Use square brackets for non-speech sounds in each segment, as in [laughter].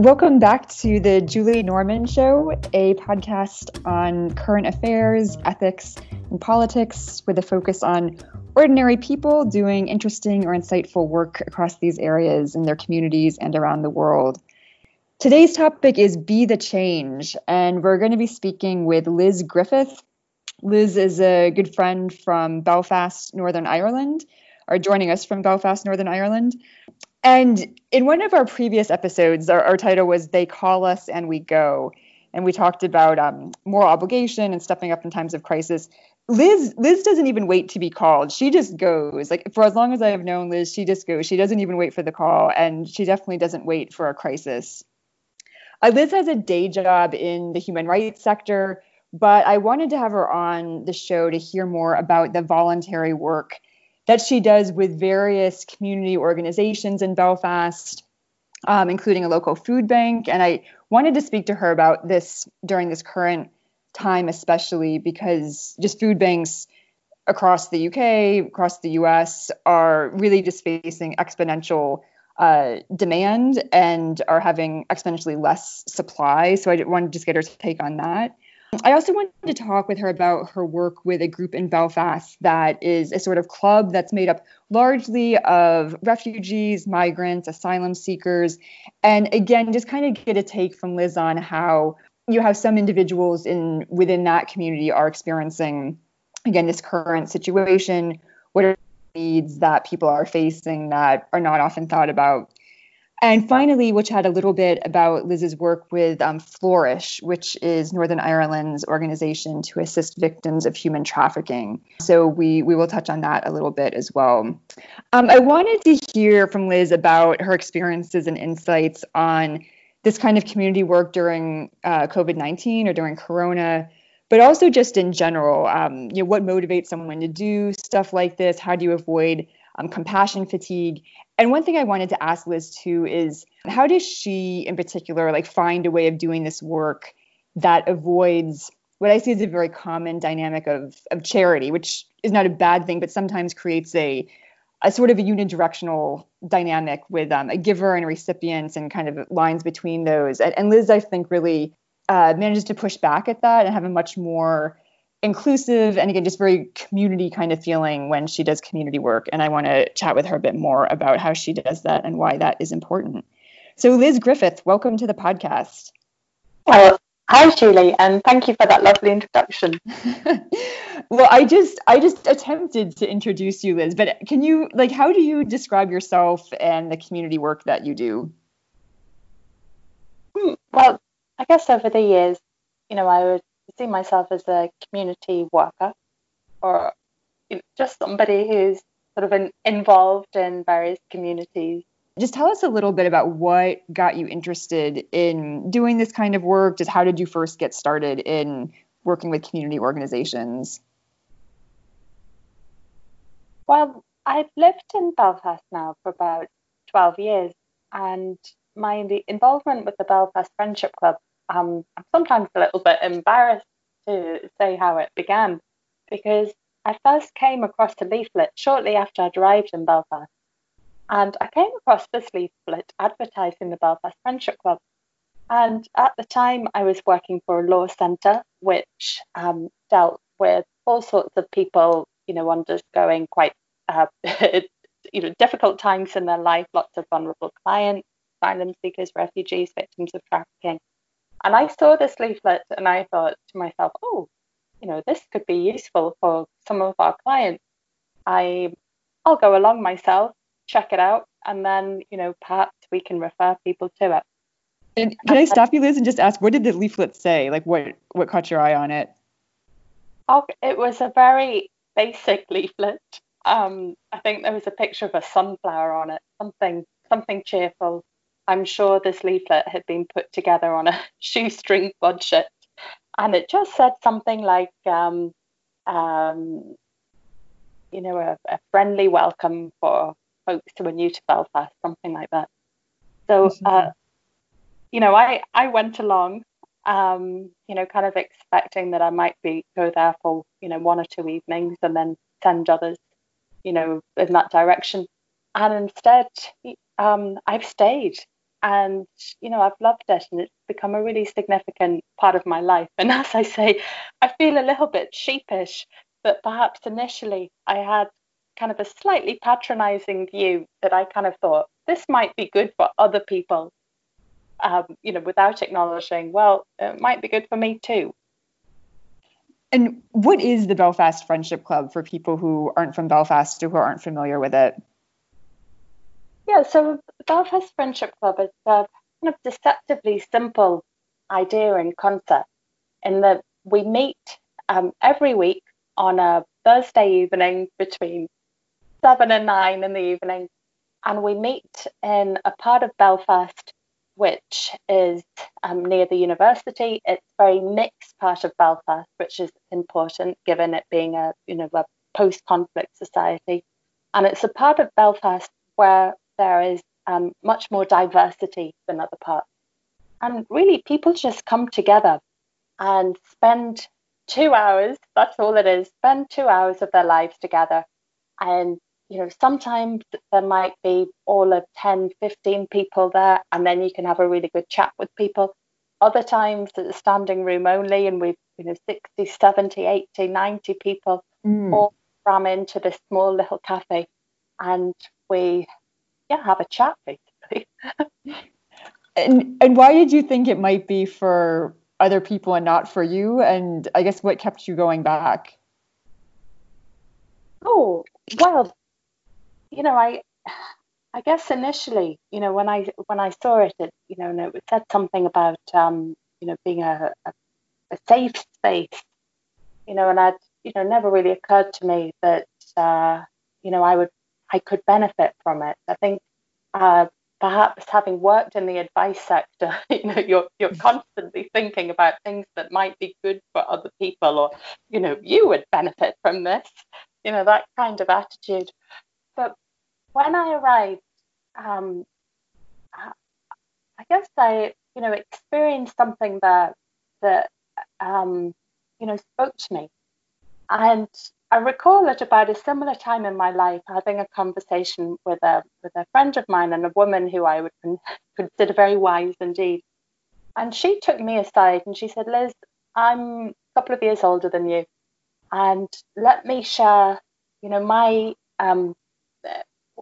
Welcome back to the Julie Norman Show, a podcast on current affairs, ethics, and politics with a focus on ordinary people doing interesting or insightful work across these areas in their communities and around the world. Today's topic is Be the Change, and we're going to be speaking with Liz Griffith. Liz is a good friend from Belfast, Northern Ireland, or joining us from Belfast, Northern Ireland. And in one of our previous episodes, our, our title was They Call Us and We Go. And we talked about um, moral obligation and stepping up in times of crisis. Liz Liz doesn't even wait to be called. She just goes. Like for as long as I have known Liz, she just goes. She doesn't even wait for the call, and she definitely doesn't wait for a crisis. Uh, Liz has a day job in the human rights sector, but I wanted to have her on the show to hear more about the voluntary work that she does with various community organizations in Belfast, um, including a local food bank. And I wanted to speak to her about this during this current time, especially because just food banks across the UK, across the US, are really just facing exponential uh, demand and are having exponentially less supply. So I wanted to just get her take on that. I also wanted to talk with her about her work with a group in Belfast that is a sort of club that's made up largely of refugees, migrants, asylum seekers, and again, just kind of get a take from Liz on how you have some individuals in within that community are experiencing again this current situation. What are needs that people are facing that are not often thought about and finally, we'll chat a little bit about Liz's work with um, Flourish, which is Northern Ireland's organization to assist victims of human trafficking. So we we will touch on that a little bit as well. Um, I wanted to hear from Liz about her experiences and insights on this kind of community work during uh, COVID nineteen or during Corona, but also just in general. Um, you know, what motivates someone to do stuff like this? How do you avoid um, compassion fatigue. And one thing I wanted to ask Liz too is how does she, in particular, like find a way of doing this work that avoids what I see as a very common dynamic of of charity, which is not a bad thing, but sometimes creates a a sort of a unidirectional dynamic with um, a giver and a recipient and kind of lines between those. And, and Liz, I think, really uh, manages to push back at that and have a much more inclusive and again just very community kind of feeling when she does community work. And i want to chat with her a bit more about how she does that and why that is important. So liz griffith welcome to the podcast. Well hi julie and thank you for that lovely introduction. [laughs] Well i just i just attempted to introduce you liz but can you like how do you describe yourself and the community work that you do? Hmm, well i guess over the years you know i would see myself as a community worker or you know, just somebody who's sort of an, involved in various communities. Just tell us a little bit about what got you interested in doing this kind of work. Just how did you first get started in working with community organizations? Well, I've lived in Belfast now for about 12 years, and my involvement with the Belfast Friendship Club I'm sometimes a little bit embarrassed to say how it began because I first came across a leaflet shortly after I'd arrived in Belfast. And I came across this leaflet advertising the Belfast Friendship Club. And at the time, I was working for a law centre which um, dealt with all sorts of people, you know, undergoing quite, uh, [laughs] you know, difficult times in their life, lots of vulnerable clients, asylum seekers, refugees, victims of trafficking. And I saw this leaflet and I thought to myself, oh, you know, this could be useful for some of our clients. I I'll go along myself, check it out, and then, you know, perhaps we can refer people to it. And can I stop you, Liz, and just ask, what did the leaflet say? Like, what what caught your eye on it? Oh, it was a very basic leaflet. Um, I think there was a picture of a sunflower on it, something something cheerful. I'm sure this leaflet had been put together on a [laughs] shoestring budget. And it just said something like, um, um, you know, a, a, friendly welcome for folks who are new to Belfast, something like that. So, uh, you know, I, I went along, um, you know, kind of expecting that I might be go there for, you know, one or two evenings and then send others, you know, in that direction. And instead, um, I've stayed and you know I've loved it, and it's become a really significant part of my life. And [laughs] as I say, I feel a little bit sheepish but perhaps initially I had kind of a slightly patronizing view that I kind of thought this might be good for other people, um, you know, without acknowledging, well, it might be good for me too. And what is the Belfast Friendship Club for people who aren't from Belfast or who aren't familiar with it? Yeah, so Belfast Friendship Club is a kind of deceptively simple idea and concept in that we meet um, every week on a Thursday evening between seven and nine in the evening, and we meet in a part of Belfast which is um, near the university. It's a very mixed part of Belfast, which is important given it being a you know a post-conflict society, and it's a part of Belfast where there is um, much more diversity than other parts. And really, people just come together and spend two hours, that's all it is, spend two hours of their lives together and you know, sometimes there might be all of 10, 15 people there, and then you can have a really good chat with people. Other times it's standing room only, and we've, you know, 60, 70, 80, 90 people mm. all cram into this small little cafe, and we, yeah, have a chat basically. [laughs] and and why did you think it might be for other people and not for you? And I guess what kept you going back? Oh, well, you know, I I guess initially, you know, when I when I saw it, it you know, and it said something about um, you know, being a, a, a safe space, you know, and I'd you know never really occurred to me that uh, you know I would I could benefit from it. I think uh, perhaps having worked in the advice sector, [laughs] you know, you're you're constantly thinking about things that might be good for other people, or you know, you would benefit from this, you know, that kind of attitude. But when I arrived, um, I guess I, you know, experienced something that that um, you know spoke to me, and I recall at about a similar time in my life having a conversation with a with a friend of mine and a woman who I would consider very wise indeed, and she took me aside and she said, "Liz, I'm a couple of years older than you, and let me share, you know, my um,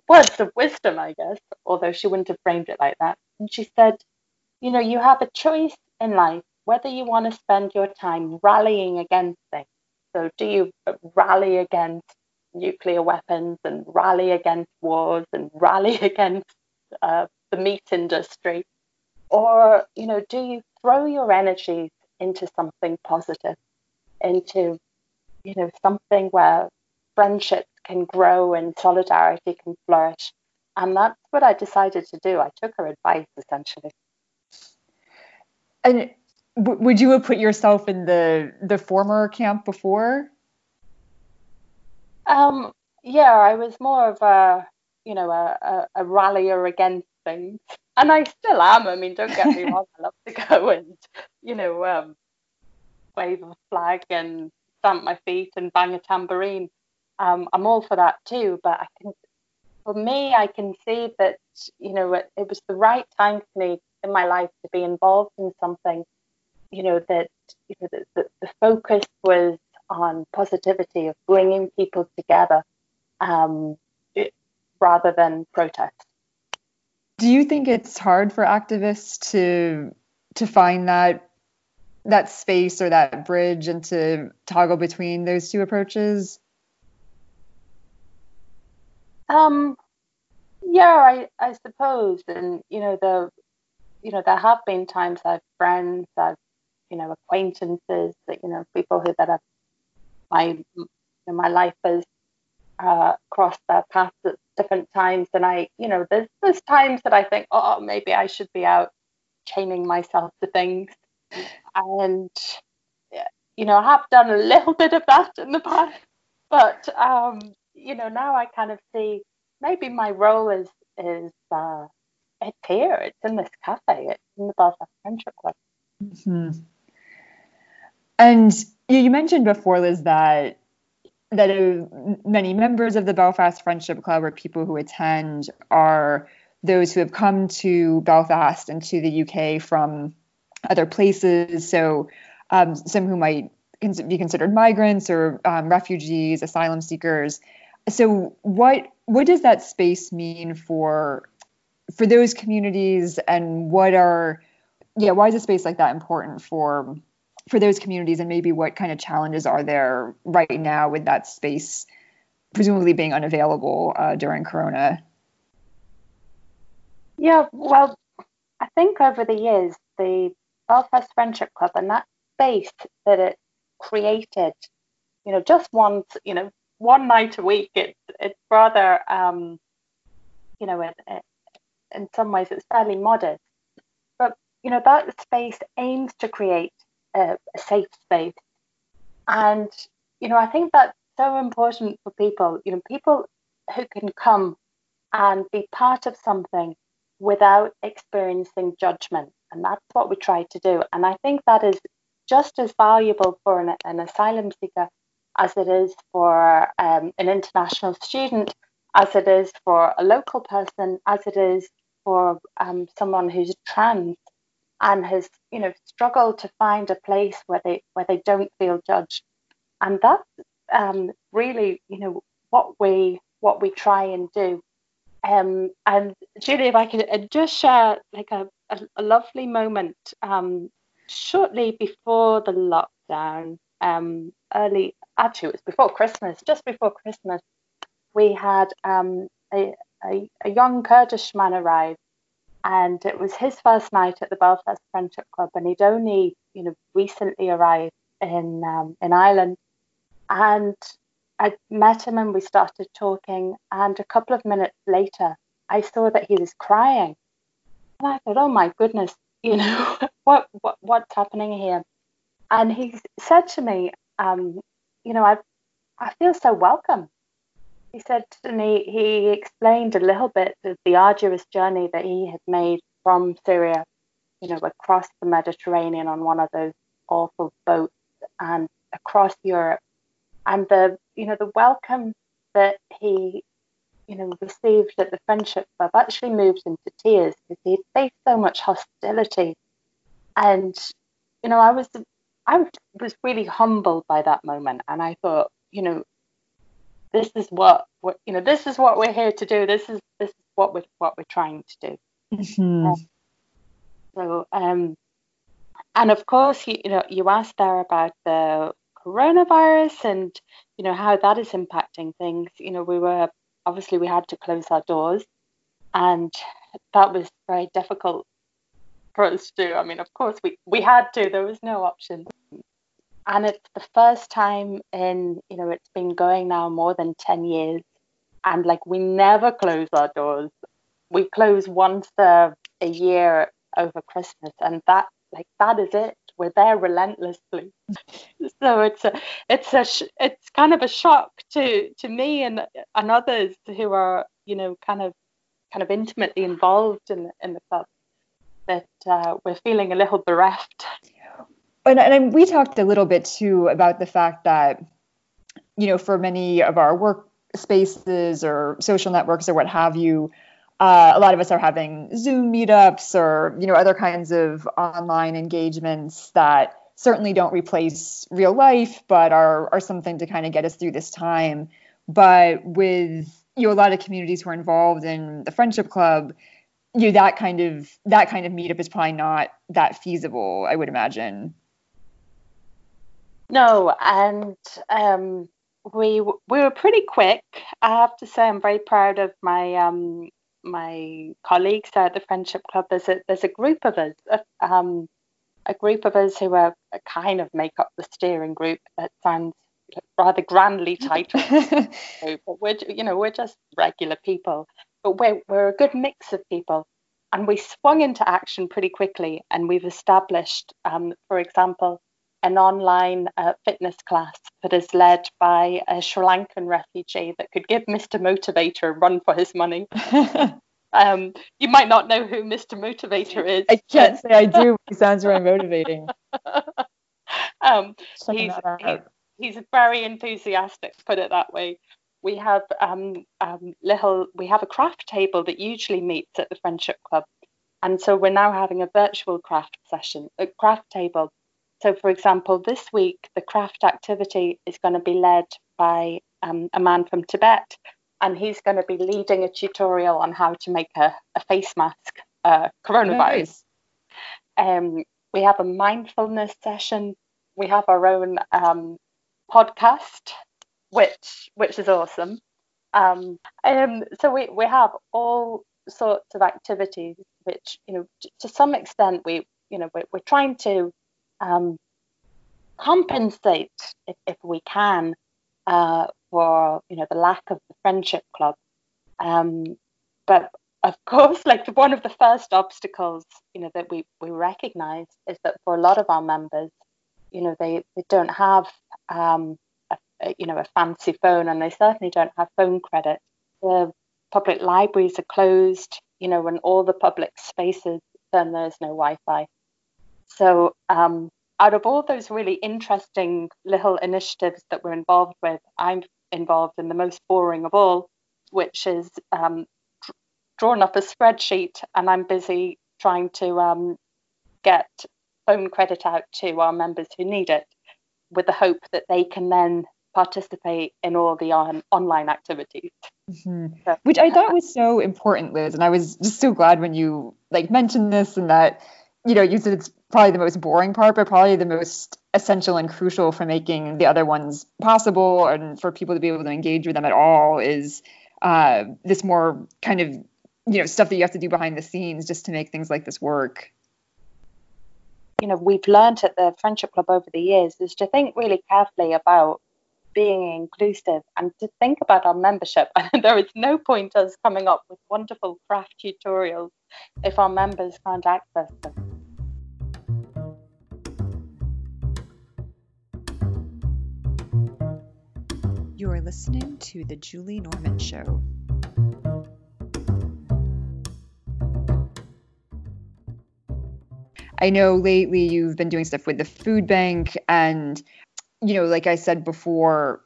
words of wisdom, I guess, although she wouldn't have framed it like that. And she said, You know, you have a choice in life whether you want to spend your time rallying against things. So, do you rally against nuclear weapons and rally against wars and [laughs] rally against uh, the meat industry? Or, you know, do you throw your energies into something positive, into, you know, something where friendships can grow and solidarity can flourish. And that's what I decided to do. I took her advice essentially. And w- would you have put yourself in the the former camp before? Um, yeah, I was more of a you know a, a, a rallier against things, and I still am. I mean, don't get me [laughs] wrong, I love to go and you know um, wave a flag and stamp my feet and bang a tambourine um, I'm all for that too. But I can, for me, I can see that you know it, it was the right time for me in my life to be involved in something. You know that you know the, the, the focus was on positivity of bringing people together um, it, rather than protest. Do you think it's hard for activists to to find that that space or that bridge and to toggle between those two approaches? Um, yeah, I, I suppose, and you know the, you know there have been times I've friends, I've you know acquaintances that you know people who that have my my life has uh, crossed their paths at different times, and I you know there's there's times that I think oh maybe I should be out chaining myself to things, and you know I have done a little [laughs] bit of that in the past, but um, you know, now I kind of see maybe my role is is uh, it's here, it's in this cafe, it's in the Belfast Friendship Club. Mm-hmm. And you mentioned before, Liz, that that many members of the Belfast Friendship Club or people who attend are those who have come to Belfast and to the UK from other places. So um, some who might be considered migrants or um, refugees, asylum seekers. So what what does that space mean for for those communities, and what are yeah why is a space like that important for for those communities, and maybe what kind of challenges are there right now with that space presumably being unavailable uh, during Corona? Yeah, well, I think over the years the Belfast Friendship Club and that space that it created, you know, just once, you know, one night a week, it's it's rather, um, you know, it, it, in some ways it's fairly modest. But you know, that space aims to create a, a safe space, and you know, I think that's so important for people. You know, people who can come and be part of something without experiencing judgment. And that's what we try to do. And I think that is just as valuable for an, an asylum seeker as it is for um, an international student, as it is for a local person, as it is for um, someone who's trans and has, you know, struggled to find a place where they where they don't feel judged. And that's um, really, you know, what we what we try and do. Um, and Julie, if I could uh, just share like a, a, a lovely moment um, shortly before the lockdown, um, early, actually, it was before Christmas, just before Christmas, we had um, a, a, a, young Kurdish man arrive. And it was his first night at the Belfast Friendship Club, and he'd only, you know, recently arrived in um, in Ireland. And I met him and we started talking. And a couple of minutes later, I saw that he was crying. And I thought, oh my goodness, you know, [laughs] what, what what's happening here? And he said to me, um, you know, I I feel so welcome. He said to me, he explained a little bit of the arduous journey that he had made from Syria, you know, across the Mediterranean on one of those awful boats and across Europe. And the you know the welcome that he you know received at the friendship club actually moved him to tears because he'd faced so much hostility. And you know i was i was really humbled by that moment. And i thought you know this is what, you know this is what we're here to do. This is this is what we're what we're trying to do. Mm-hmm. um, so um and of course you, you know you asked there about the coronavirus and you know how that is impacting things. You know we were obviously we had to close our doors and that was very difficult for us to do. I mean of course we we had to. There was no option and it's the first time in you know it's been going now more than 10 years and like we never close our doors we close once a, a year over christmas and that like that is it we're there relentlessly. [laughs] so it's a, it's a, it's kind of a shock to to me and and others who are you know kind of kind of intimately involved in in the club that uh, we're feeling a little bereft. And, and we talked a little bit too about the fact that you know for many of our work spaces or social networks or what have you uh, a lot of us are having Zoom meetups or you know other kinds of online engagements that certainly don't replace real life, but are are something to kind of get us through this time. But with you know a lot of communities who are involved in the friendship club, you know, that kind of that kind of meetup is probably not that feasible. I would imagine. No, and um, we we were pretty quick. I have to say, I'm very proud of my um, my colleagues at the Friendship Club, there's a there's a group of us, um, a group of us who are kind of make up the steering group. That sounds rather grandly titled, [laughs] but we're you know we're just regular people, but we're we're a good mix of people, and we swung into action pretty quickly, and we've established, um, for example, an online uh, fitness class that is led by a Sri Lankan refugee that could give Mr. Motivator a run for his money. [laughs] um, you might not know who Mr. Motivator is. I can't say I do. He sounds very motivating. [laughs] um, he's, he, he's very enthusiastic, put it that way. we have um, um, little we have a craft table that usually meets at the friendship club and so we're now having a virtual craft session a craft table so for example this week the craft activity is going to be led by um, a man from tibet and he's going to be leading a tutorial on how to make a, a face mask uh, coronavirus nice. um, we have a mindfulness session we have our own um, podcast which which is awesome. Um, um, so we, we have all sorts of activities which you know to some extent we you know we're, we're trying to um, compensate if, if we can uh, for you know the lack of the friendship club um, but of [laughs] course like one of the first obstacles you know that we we recognize is that for a lot of our members you know they they don't have um, you know, a fancy phone, and they certainly don't have phone credit. The public libraries are closed, you know, and all the public spaces, then there's no Wi-Fi. So, um, out of all those really interesting little initiatives that we're involved with, I'm involved in the most boring of all, which is um, drawn up a spreadsheet, and I'm busy trying to um, get phone credit out to our members who need it, with the hope that they can then participate in all the on, online activities. Mm-hmm. So, Which I thought was so important, Liz. And I was just so glad when you like mentioned this and that, you know, you said it's probably the most boring part, but probably the most essential and crucial for making the other ones possible and for people to be able to engage with them at all is uh, this more kind of, you know, stuff that you have to do behind the scenes just to make things like this work. You know we've learned at the friendship club over the years is to think really carefully about being inclusive and to think about our membership. [laughs] there is no point us coming up with wonderful craft tutorials if our members can't access them. You're listening to The Julie Norman Show. I know lately you've been doing stuff with the food bank and you know, like I said before,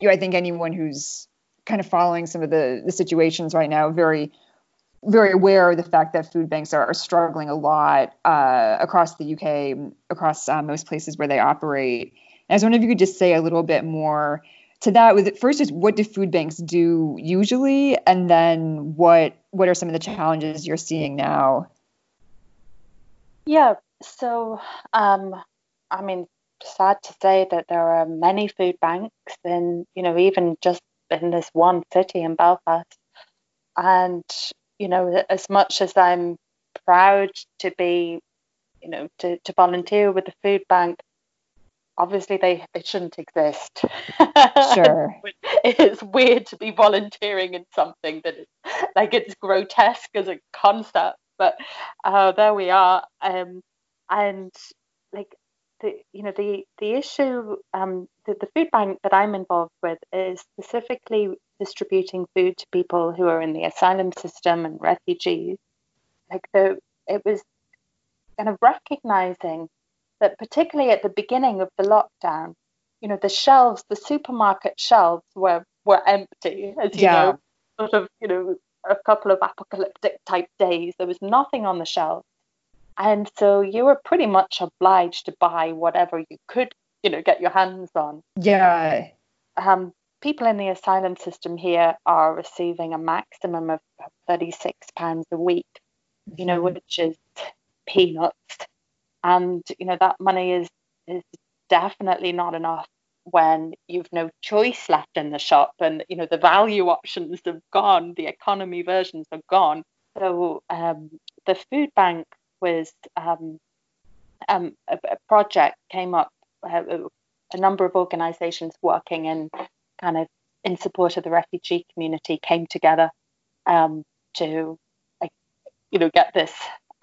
you know, I think anyone who's kind of following some of the the situations right now very very aware of the fact that food banks are, are struggling a lot uh, across the UK, across uh, most places where they operate. And I was wondering if you could just say a little bit more to that. With it first, just what do food banks do usually, and then what what are some of the challenges you're seeing now? Yeah, so um, I mean, sad to say that there are many food banks in, you know, even just in this one city in Belfast. And, you know, as much as I'm proud to be, you know, to, to volunteer with the food bank, obviously they, they shouldn't exist. Sure. [laughs] it's weird to be volunteering in something that is like it's grotesque as a concept, but uh, there we are. Um, and like the you know the the issue um, the, the food bank that I'm involved with is specifically distributing food to people who are in the asylum system and refugees. Like the it was kind of recognizing that particularly at the beginning of the lockdown, you know, the shelves, the supermarket shelves were were empty, as you yeah. know, sort of, you know, a couple of apocalyptic type days. There was nothing on the shelves. And so you were pretty much obliged to buy whatever you could, you know, get your hands on. Yeah. Um, people in the asylum system here are receiving a maximum of £36 a week, you know, mm-hmm. which is peanuts. And, you know, that money is, is definitely not enough when you've no choice left in the shop and, you know, the value options have gone, the economy versions have gone. So um, the food bank was um, um, a, a, project came up, uh, a number of organisations working in kind of in support of the refugee community came together um, to, you know, get this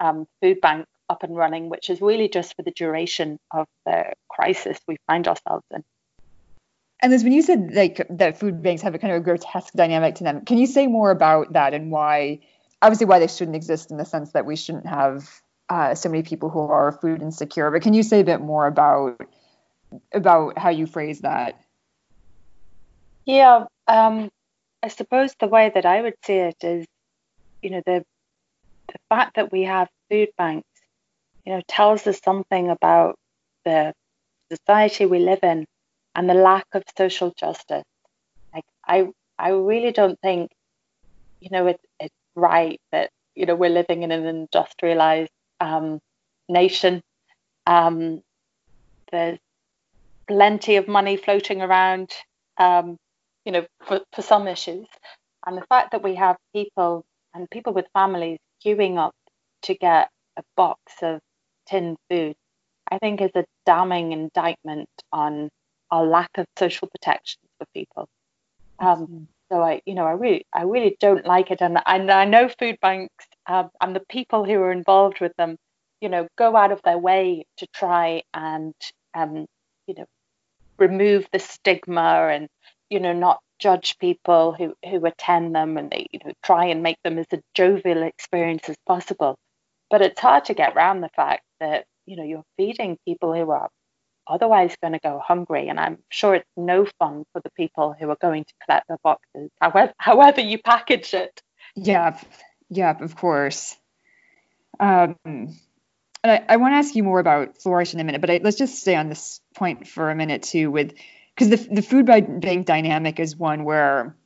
um, food bank up and running, which is really just for the duration of the crisis we find ourselves in. And Liz, when you said like that food banks have a kind of a grotesque dynamic to them, can you say more about that and why, obviously, why they shouldn't exist in the sense that we shouldn't have uh, so many people who are food insecure. But can you say a bit more about about how you phrase that? Yeah, um, I suppose the way that I would see it is, you know, the the fact that we have food banks, you know, tells us something about the society we live in and the lack of social justice. Like I I really don't think, you know, it, it's right that, you know, we're living in an industrialized um, nation. Um, there's plenty of money floating around, um, you know, for, for some issues. And the fact that we have people and people with families queuing up to get a box of tin food, I think is a damning indictment on our lack of social protections for people. Um, so I, you know, I really, I really don't like it, and, and I know food banks and the people who are involved with them, you know, go out of their way to try and, um, you know, remove the stigma and, you know, not judge people who who attend them, and they, you know, try and make them as a jovial experience as possible. But it's hard to get around the fact that you know you're feeding people who are otherwise going to go hungry. And I'm sure it's no fun for the people who are going to collect the boxes, however, [laughs] however you package it. Yeah, yeah, of course. Um, and I, I want to ask you more about Flourish in a minute, but I, let's just stay on this point for a minute too, with because the the food bank dynamic is one where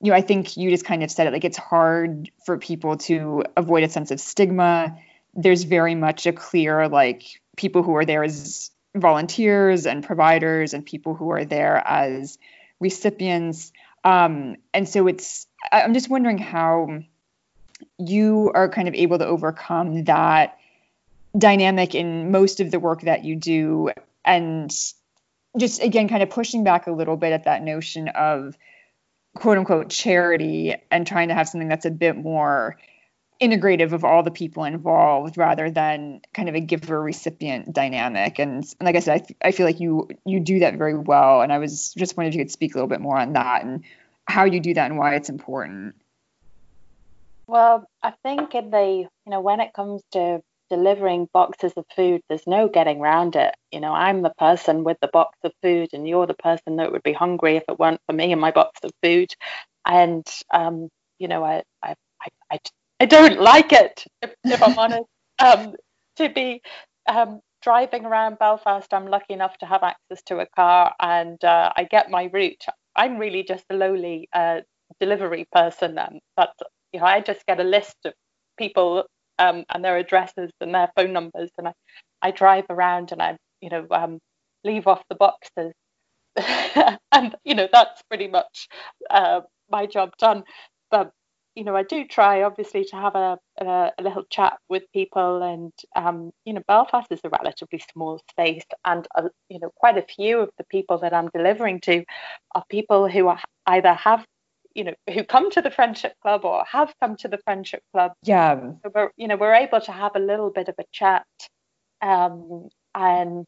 you know I think you just kind of said it like it's hard for people to avoid a sense of stigma. There's very much a clear like people who are there as volunteers and providers and people who are there as recipients. Um, and so it's, I'm just wondering how you are kind of able to overcome that dynamic in most of the work that you do and just again kind of pushing back a little bit at that notion of quote unquote charity and trying to have something that's a bit more integrative of all the people involved rather than kind of a giver recipient dynamic. And, and like i said I, I feel like you you do that very well. And i was just wondering if you could speak a little bit more on that and how you do that and why it's important. Well i think in the you know when it comes to delivering boxes of food there's no getting around it. You know i'm the person with the box of food and you're the person that would be hungry if it weren't for me and my box of food. And um, you know I, I I, I I don't like it, if, if I'm [laughs] honest. Um, to be um, driving around Belfast, I'm lucky enough to have access to a car and uh, I get my route. I'm really just a lowly uh, delivery person. And that's, you know, I just get a list of people um, and their addresses and their phone numbers. And I, I drive around and I, you know, um, leave off the boxes. [laughs] and, you know, that's pretty much uh, my job done. But you know, I do try obviously to have a, a, a little chat with people, and um, you know, Belfast is a relatively small space, and uh, you know, quite a few of the people that I'm delivering to are people who are either have you know who come to the friendship club or have come to the friendship club. Yeah. So we're you know we're able to have a little bit of a chat um, and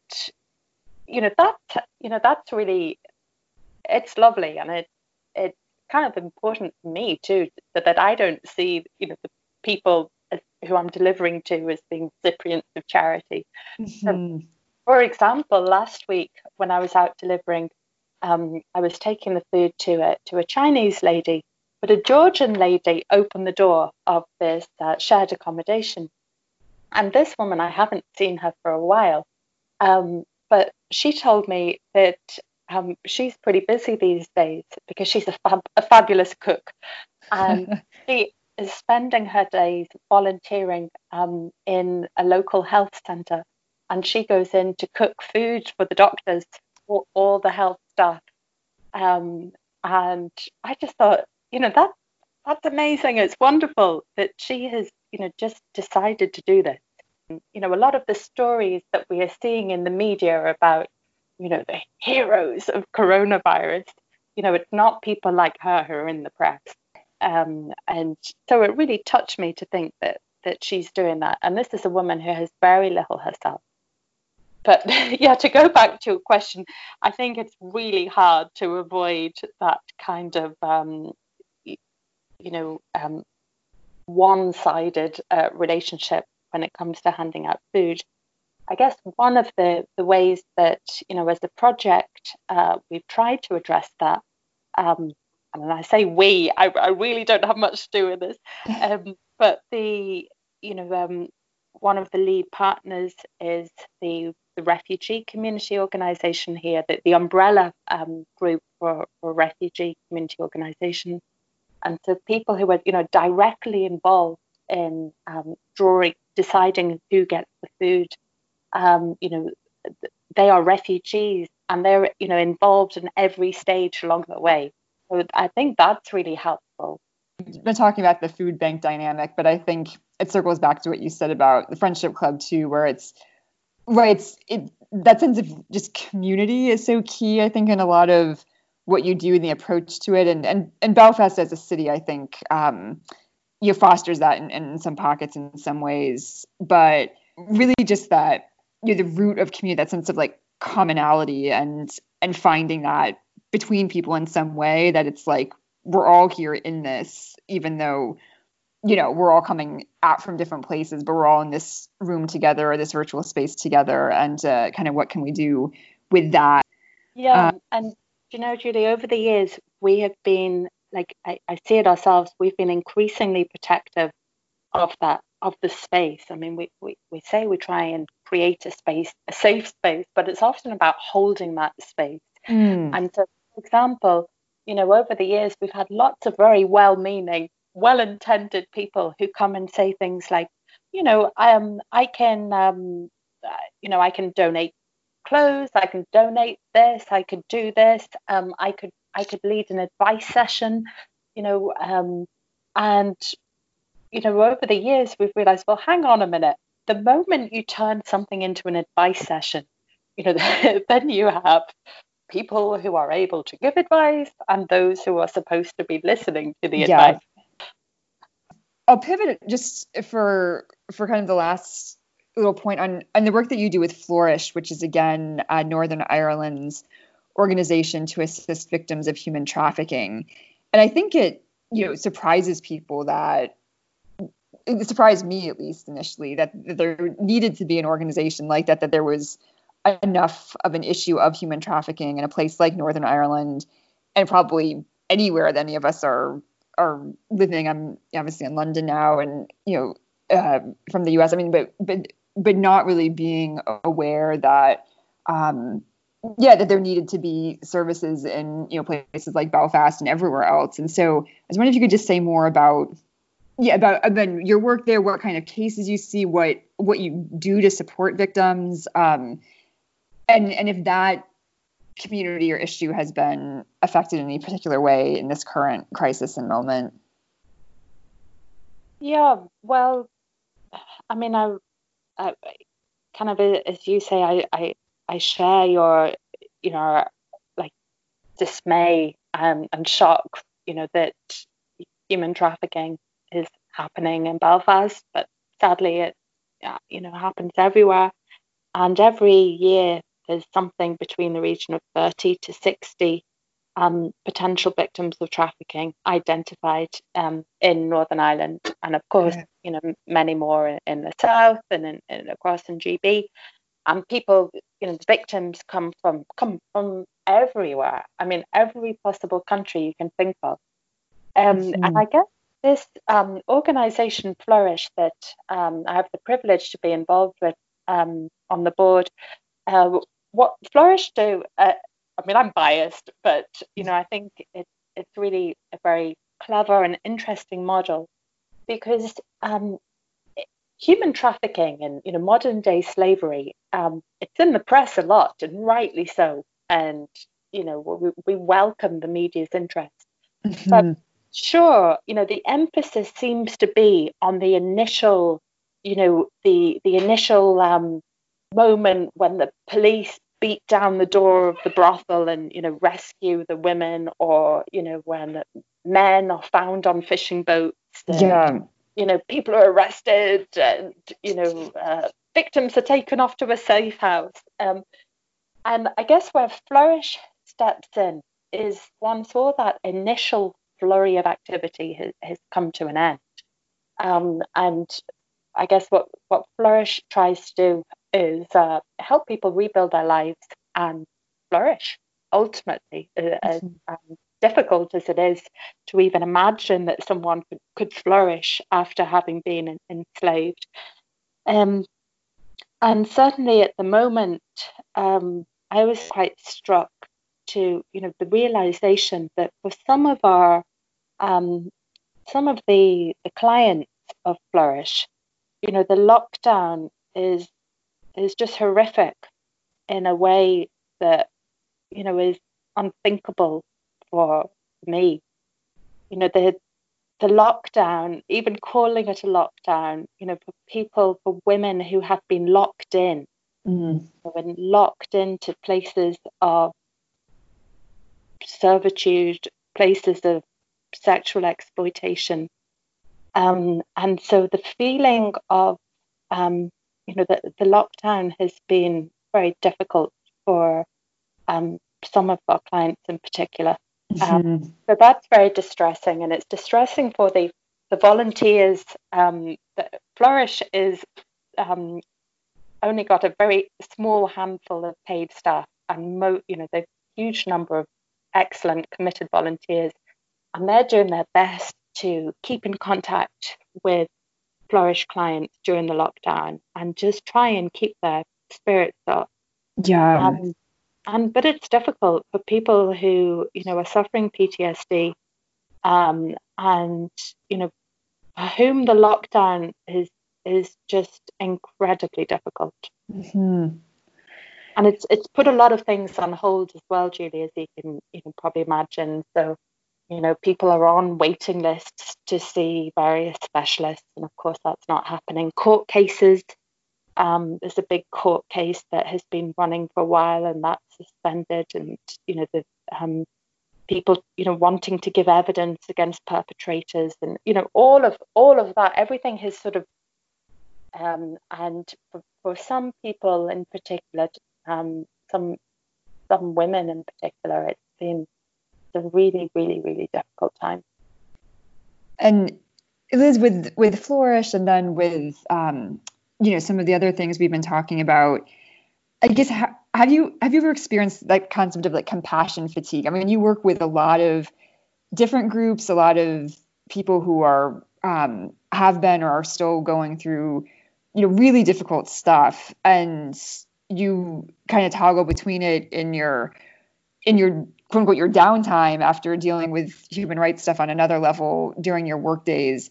you know that you know that's really it's lovely and it it kind of important for me too that, that I don't see you know the people as, who I'm delivering to as being recipients of charity. Mm-hmm. for example, last week when I was out delivering, um, I was taking the food to a to a Chinese lady, but a Georgian lady opened the door of this uh, shared accommodation, and this woman I haven't seen her for a while. Um, but she told me that um, she's pretty busy these days because she's a, fab, a fabulous cook. And [laughs] she is spending her days volunteering um, in a local health centre. And she goes in to cook food for the doctors, for all the health staff. Um, and I just thought, you know, that that's amazing. It's wonderful that she has, you know, just decided to do this. You know, a lot of the stories that we are seeing in the media about you know, the heroes of coronavirus. You know, it's not people like her who are in the press. Um, and so it really touched me to think that that she's doing that. And this is a woman who has very little herself. But [laughs] yeah, to go back to your question, I think it's really hard to avoid that kind of, um, you know, um, one-sided uh, relationship when it comes to handing out food. I guess one of the, the ways that, you know, as a project, uh, we've tried to address that um, and I say we, I, I really don't have much to do with this, [laughs] um, but the you know um, one of the lead partners is the the refugee community organisation here, the, the umbrella um, group for, for refugee community organisations, and so people who are you know directly involved in um, drawing, deciding who gets the food, um, you know, they are refugees and they're you know involved in every stage along the way. So I think that's really helpful. We've been talking about the food bank dynamic, but I think it circles back to what you said about the friendship club too, where it's right, it's it that sense of just community is so key. I think in a lot of what you do and the approach to it, and and and Belfast as a city, I think um, you fosters that in, in some pockets in some ways, but really just that you know the root of community, that sense of like commonality and and finding that between people in some way that it's like we're all here in this, even though you know we're all coming out from different places, but we're all in this room together or this virtual space together, and uh, kind of what can we do with that? Yeah, uh, and you know, Julie, over the years we have been like I, I see it ourselves. We've been increasingly protective of that of the space. I mean, we, we, we say we try and create a space, a safe space, but it's often about holding that space. Mm. And so, for example, you know, over the years, we've had lots of very well meaning, well intended people who come and say things like, you know, um, I can, um, uh, you know, I can donate clothes, I can donate this, I could do this, um, I could, I could lead an advice session, you know, um, and you know, over the years, we've realized, well, hang on a minute. The moment you turn something into an advice session, you know, [laughs] then you have people who are able to give advice and those who are supposed to be listening to the yeah. advice. I'll pivot just for for kind of the last little point on on the work that you do with Flourish, which is again uh, Northern Ireland's organization to assist victims of human trafficking. And I think it you know surprises people that it surprised me at least initially that there needed to be an organization like that that there was enough of an issue of human trafficking in a place like northern ireland and probably anywhere that any of us are are living. I'm obviously in london now and you know uh, from the us i mean but but but not really being aware that um, yeah that there needed to be services in you know places like belfast and everywhere else. And so i was wondering if you could just say more about yeah about then your work there what kind of cases you see what what you do to support victims um, and and if that community or issue has been affected in any particular way in this current crisis and moment? Yeah well i mean i, I kind of as you say I, I i share your you know like dismay and shock you know that human trafficking is happening in Belfast, but sadly it you know happens everywhere. And every year there's something between the region of 30 to 60 um, potential victims of trafficking identified um, in Northern Ireland, and of course, you know, many more in the south and in, in, across in GB. And people, you know, the victims come from come from everywhere. I mean, every possible country you can think of. Um, mm-hmm. And I guess this um, organization Flourish that um, I have the privilege to be involved with um, on the board, uh, what Flourish do, uh, I mean, I'm biased, but you know, I think it, it's really a very clever and interesting model because um, human trafficking and you know modern day slavery, um, it's in the press a lot, and rightly so. And you know, we, we welcome the media's interest, mm-hmm. [laughs] but Sure. You know, the emphasis seems to be on the initial, you know, the the initial um, moment when the police beat down the door of the brothel and you know rescue the women, or you know when men are found on fishing boats. And, yeah. You know, people are arrested, and you know, uh, victims are taken off to a safe house. Um, and I guess where Flourish steps in is once all that initial flurry of activity has, has come to an end. Um, and I guess what, what Flourish tries to do is uh, help people rebuild their lives and flourish ultimately uh, as, um, difficult as it is to even imagine that someone could, could flourish after having been enslaved. Um, and certainly at the moment, um, I was quite struck to, you know, the realization that for some of our, um, some of the, the clients of Flourish, you know, the lockdown is is just horrific in a way that, you know, is unthinkable for me. You know, the the lockdown, even calling it a lockdown, you know, for people, for women who have been locked in, mm. been locked into places of servitude, places of sexual exploitation. Um, and so the feeling of, um, you know, that the lockdown has been very difficult for um, some of our clients in particular. Um, mm-hmm. so that's very distressing, and it's distressing for the the volunteers. Um, the Flourish is um, only got a very small handful of paid staff, and mo- you know, the huge number of excellent committed volunteers, and they're doing their best to keep in contact with Flourish clients during the lockdown and just try and keep their spirits up. Yeah. Um, and but it's difficult for people who you know are suffering PTSD, um, and you know, for whom the lockdown is is just incredibly difficult. Mm-hmm. And it's it's put a lot of things on hold as well, Julie, as you can you can probably imagine. So, you know, people are on waiting lists to see various specialists, and of course that's not happening. Court cases um, there's a big court case that has been running for a while, and that's suspended. And you know the um, people, you know, wanting to give evidence against perpetrators, and you know all of all of that. Everything has sort of, um, and for, for, some people in particular, um, some some women in particular, it's been a really, really, really difficult time. And Liz, with with Flourish, and then with um, you know some of the other things we've been talking about i guess ha- have you have you ever experienced that concept of like compassion fatigue i mean you work with a lot of different groups a lot of people who are um, have been or are still going through you know really difficult stuff and you kind of toggle between it in your in your quote unquote your downtime after dealing with human rights stuff on another level during your work days.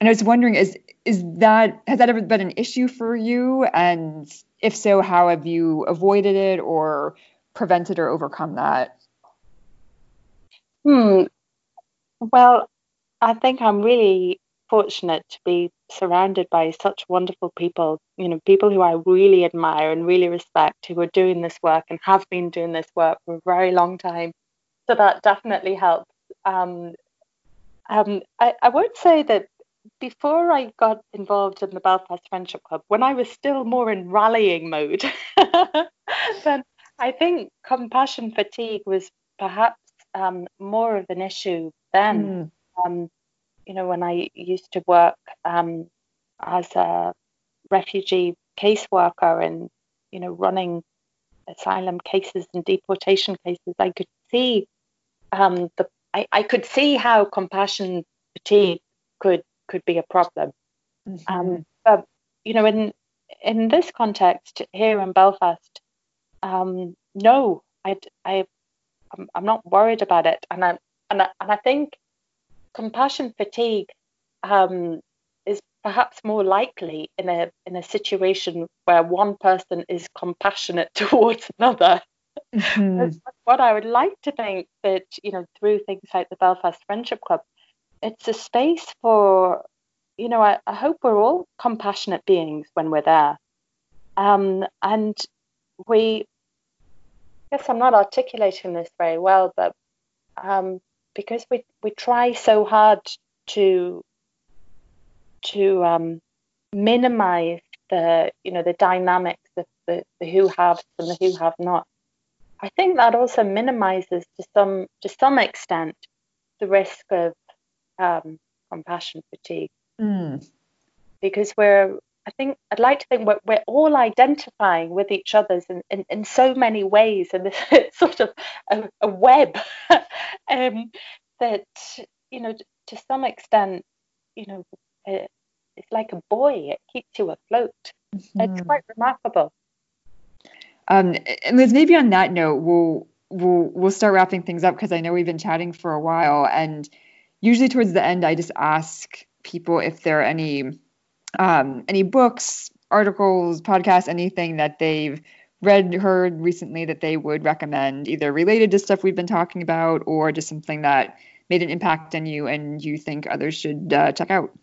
And i was wondering is is that has that ever been an issue for you? And if so how have you avoided it or prevented or overcome that? Hmm. Well i think i'm really fortunate to be surrounded by such wonderful people you know people who i really admire and really respect who are doing this work and have been doing this work for a very long time so that definitely helps um, um, I, I would say that before I got involved in the Belfast Friendship Club, when I was still more in rallying mode, [laughs] then I think compassion fatigue was perhaps um, more of an issue then. Mm. Um, you know, when I used to work um, as a refugee caseworker and, you know, running asylum cases and deportation cases, I could see um, the I, I could see how compassion fatigue could could be a problem. Mm-hmm. Um, but you know, in in this context here in Belfast, um, no, I, I, I'm, I'm not worried about it, and I and I, and I think compassion fatigue um, is perhaps more likely in a in a situation where one person is compassionate [laughs] towards another. Mm-hmm. what I would like to think that you know through things like the Belfast Friendship Club, it's a space for, you know, I, I hope we're all compassionate beings when we're there. Um, and we, I guess I'm not articulating this very well, but um, because we, we try so hard to to um, minimize the you know the dynamics of the, the who have and the who have not. I think that also minimizes to some to some extent the risk of um, compassion fatigue. Mm. Because we're, I think I'd like to think we're, we're all identifying with each other's in, in, in so many ways, and [laughs] it's sort of a, a web [laughs] um, that you know to some extent, you know, it, it's like a buoy; it keeps you afloat. Mm-hmm. It's quite remarkable. Um, and Liz, maybe on that note, we'll we'll we'll start wrapping things up because I know we've been chatting for a while, and usually towards the end, I just ask people if there are any um, any books, articles, podcasts, anything that they've read, heard recently that they would recommend, either related to stuff we've been talking about or just something that made an impact on you and you think others should uh, check out?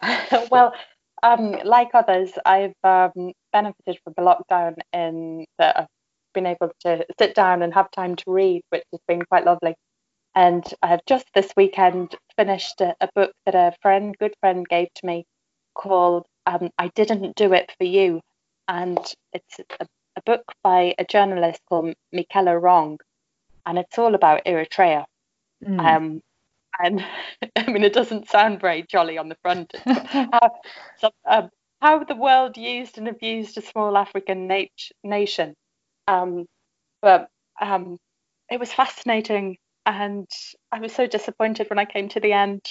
[laughs] well, um, like others, I've um, benefited from the lockdown in that I've been able to sit down and have time to read, which has been quite lovely. And I've just this weekend finished a, a book that a friend, good friend, gave to me called um, I Didn't Do It For You. And it's a, a book by a journalist called Michela Wrong. And it's all about Eritrea. Mm. Um, and [laughs] I mean, it doesn't sound very jolly on the front. [laughs] how, so, um, how, the world used and abused a small African nat- nation. Um, but um, it was fascinating and I was so disappointed when I came to the end.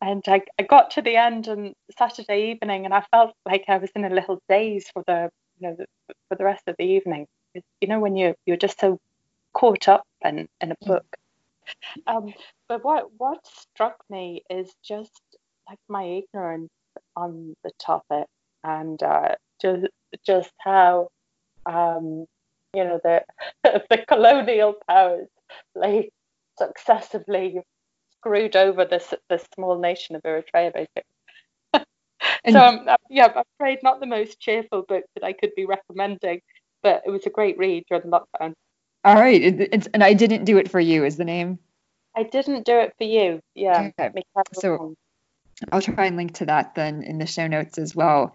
And I, I got to the end on Saturday evening, and I felt like I was in a little daze for the you know the, for the rest of the evening. You know when you you're just so caught up in, in a mm. book. Um, but what what struck me is just like my ignorance on the topic, and uh, just just how um, you know the [laughs] the colonial powers like successively screwed over this this small nation of Eritrea, basically. [laughs] so um, yeah, I'm afraid not the most cheerful book that I could be recommending, but it was a great read during the lockdown. All right, it's, and I didn't do it for you is the name. I didn't do it for you. Yeah. Okay. So I'll try and link to that then in the show notes as well.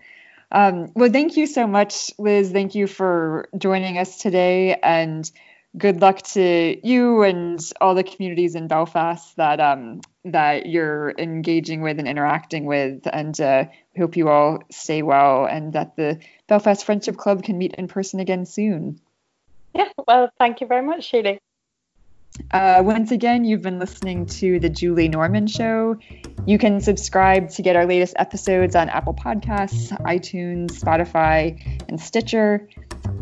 Um, well, thank you so much, Liz. Thank you for joining us today and good luck to you and all the communities in Belfast that um, that you're engaging with and interacting with. And uh, we hope you all stay well and that the Belfast Friendship Club can meet in person again soon. Yeah, well, thank you very much, Shirley. Uh, once again, you've been listening to The Julie Norman Show. You can subscribe to get our latest episodes on Apple Podcasts, iTunes, Spotify, and Stitcher.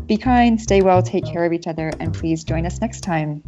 Be kind, stay well, take care of each other, and please join us next time.